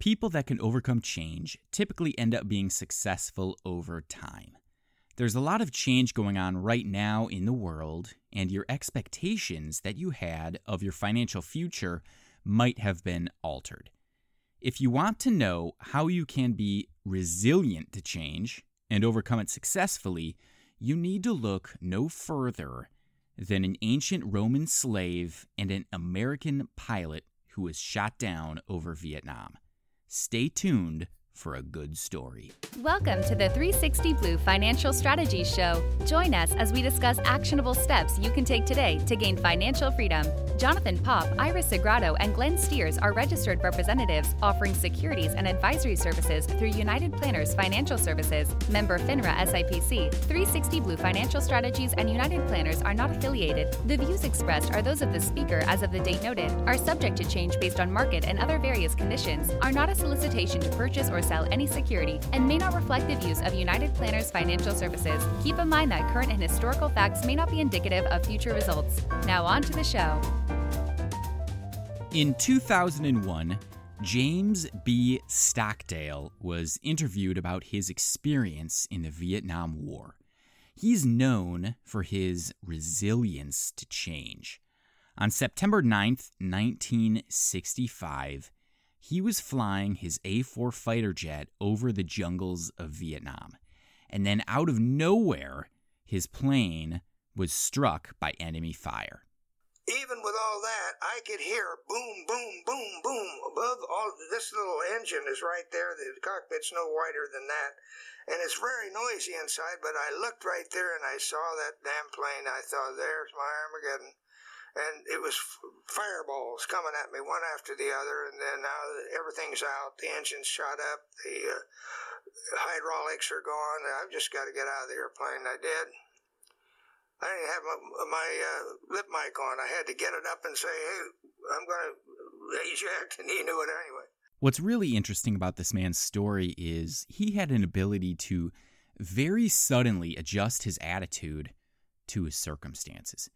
People that can overcome change typically end up being successful over time. There's a lot of change going on right now in the world, and your expectations that you had of your financial future might have been altered. If you want to know how you can be resilient to change and overcome it successfully, you need to look no further than an ancient Roman slave and an American pilot who was shot down over Vietnam. Stay tuned for a good story. Welcome to the 360 Blue Financial Strategies Show. Join us as we discuss actionable steps you can take today to gain financial freedom. Jonathan Pop, Iris Sagrado, and Glenn Steers are registered representatives offering securities and advisory services through United Planners Financial Services, member FINRA SIPC. 360 Blue Financial Strategies and United Planners are not affiliated. The views expressed are those of the speaker as of the date noted, are subject to change based on market and other various conditions, are not a solicitation to purchase or sell any security and may not reflect the views of United Planners Financial Services. Keep in mind that current and historical facts may not be indicative of future results. Now, on to the show. In 2001, James B. Stockdale was interviewed about his experience in the Vietnam War. He's known for his resilience to change. On September 9th, 1965, he was flying his A 4 fighter jet over the jungles of Vietnam. And then, out of nowhere, his plane was struck by enemy fire. Even with all that, I could hear boom, boom, boom, boom above all. This little engine is right there. The cockpit's no wider than that. And it's very noisy inside, but I looked right there and I saw that damn plane. I thought, there's my Armageddon and it was fireballs coming at me one after the other and then now everything's out the engine's shot up the uh, hydraulics are gone i've just got to get out of the airplane i did. I didn't have my, my uh, lip mic on i had to get it up and say hey i'm going to eject and he knew it anyway. What's really interesting about this man's story is he had an ability to very suddenly adjust his attitude to his circumstances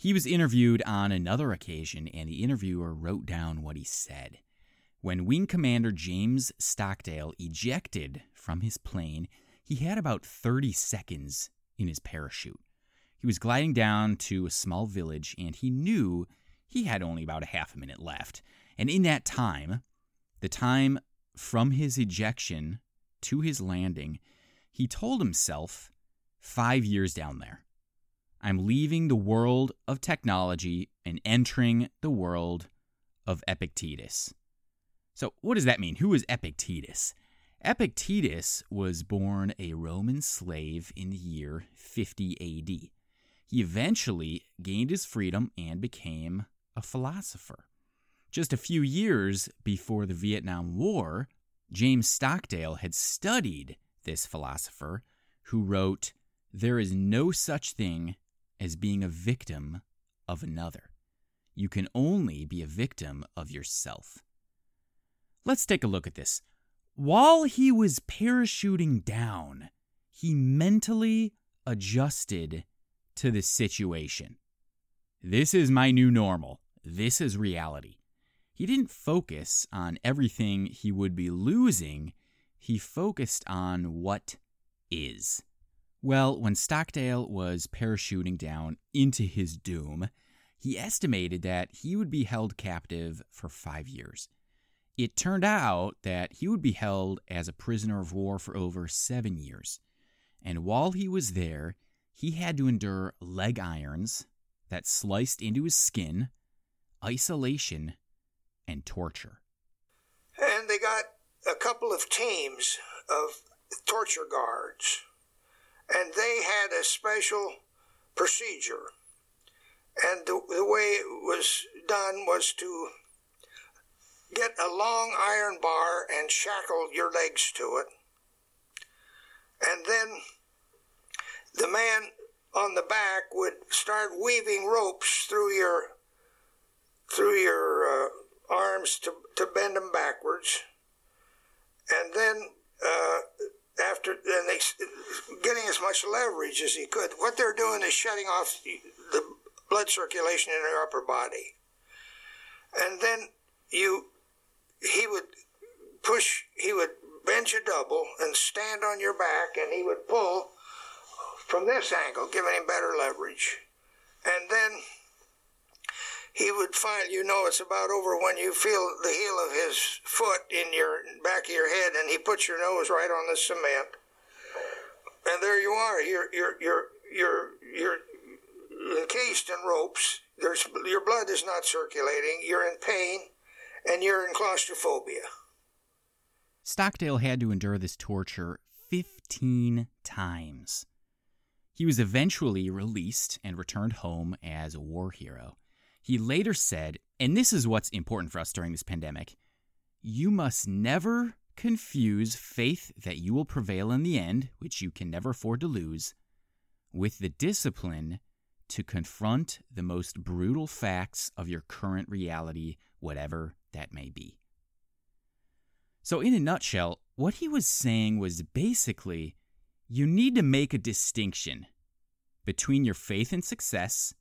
he was interviewed on another occasion, and the interviewer wrote down what he said. When Wing Commander James Stockdale ejected from his plane, he had about 30 seconds in his parachute. He was gliding down to a small village, and he knew he had only about a half a minute left. And in that time, the time from his ejection to his landing, he told himself five years down there. I'm leaving the world of technology and entering the world of Epictetus. So, what does that mean? Who is Epictetus? Epictetus was born a Roman slave in the year 50 AD. He eventually gained his freedom and became a philosopher. Just a few years before the Vietnam War, James Stockdale had studied this philosopher who wrote, There is no such thing as being a victim of another. You can only be a victim of yourself. Let's take a look at this. While he was parachuting down, he mentally adjusted to the situation. This is my new normal. This is reality. He didn't focus on everything he would be losing, he focused on what is. Well, when Stockdale was parachuting down into his doom, he estimated that he would be held captive for five years. It turned out that he would be held as a prisoner of war for over seven years. And while he was there, he had to endure leg irons that sliced into his skin, isolation, and torture. And they got a couple of teams of torture guards and they had a special procedure. And the, the way it was done was to get a long iron bar and shackle your legs to it. And then the man on the back would start weaving ropes through your through your uh, arms to, to bend them backwards. And then uh, after and they getting as much leverage as he could. What they're doing is shutting off the blood circulation in your upper body, and then you he would push, he would bench a double and stand on your back, and he would pull from this angle, giving him better leverage. And then he would find, you know, it's about over when you feel the heel of his foot in your back of your head, and he puts your nose right on the cement. There you are. You're you're you're you're you're encased in ropes. There's your blood is not circulating. You're in pain, and you're in claustrophobia. Stockdale had to endure this torture 15 times. He was eventually released and returned home as a war hero. He later said, and this is what's important for us during this pandemic you must never confuse faith that you will prevail in the end, which you can never afford to lose, with the discipline to confront the most brutal facts of your current reality, whatever that may be. So, in a nutshell, what he was saying was basically you need to make a distinction between your faith in success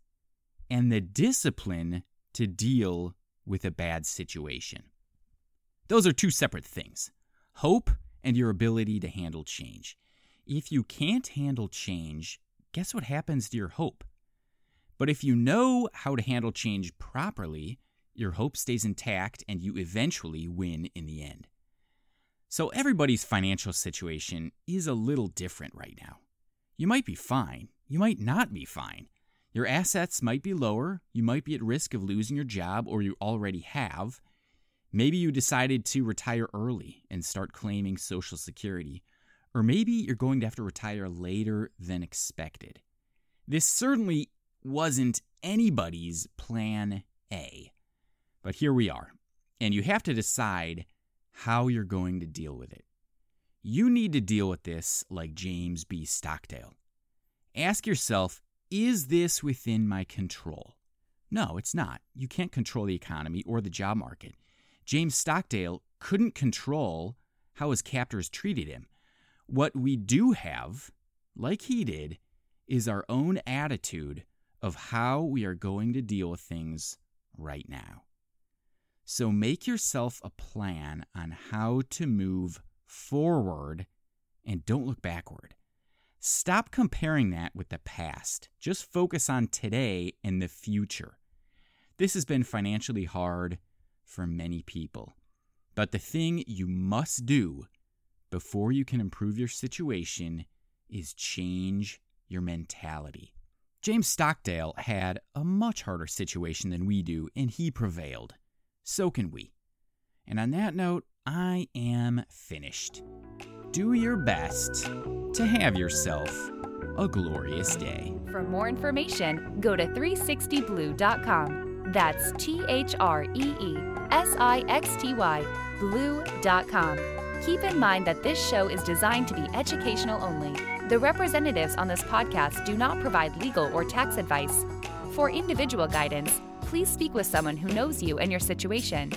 and the discipline to deal with a bad situation. Those are two separate things hope and your ability to handle change. If you can't handle change, guess what happens to your hope? But if you know how to handle change properly, your hope stays intact and you eventually win in the end. So, everybody's financial situation is a little different right now. You might be fine, you might not be fine. Your assets might be lower, you might be at risk of losing your job, or you already have. Maybe you decided to retire early and start claiming Social Security, or maybe you're going to have to retire later than expected. This certainly wasn't anybody's plan A, but here we are, and you have to decide how you're going to deal with it. You need to deal with this like James B. Stockdale. Ask yourself is this within my control? No, it's not. You can't control the economy or the job market. James Stockdale couldn't control how his captors treated him. What we do have, like he did, is our own attitude of how we are going to deal with things right now. So make yourself a plan on how to move forward and don't look backward. Stop comparing that with the past. Just focus on today and the future. This has been financially hard for many people. But the thing you must do before you can improve your situation is change your mentality. James Stockdale had a much harder situation than we do, and he prevailed. So can we. And on that note, I am finished do your best to have yourself a glorious day. For more information, go to 360blue.com. That's T H R E E S I X T Y, blue.com. Keep in mind that this show is designed to be educational only. The representatives on this podcast do not provide legal or tax advice. For individual guidance, please speak with someone who knows you and your situation.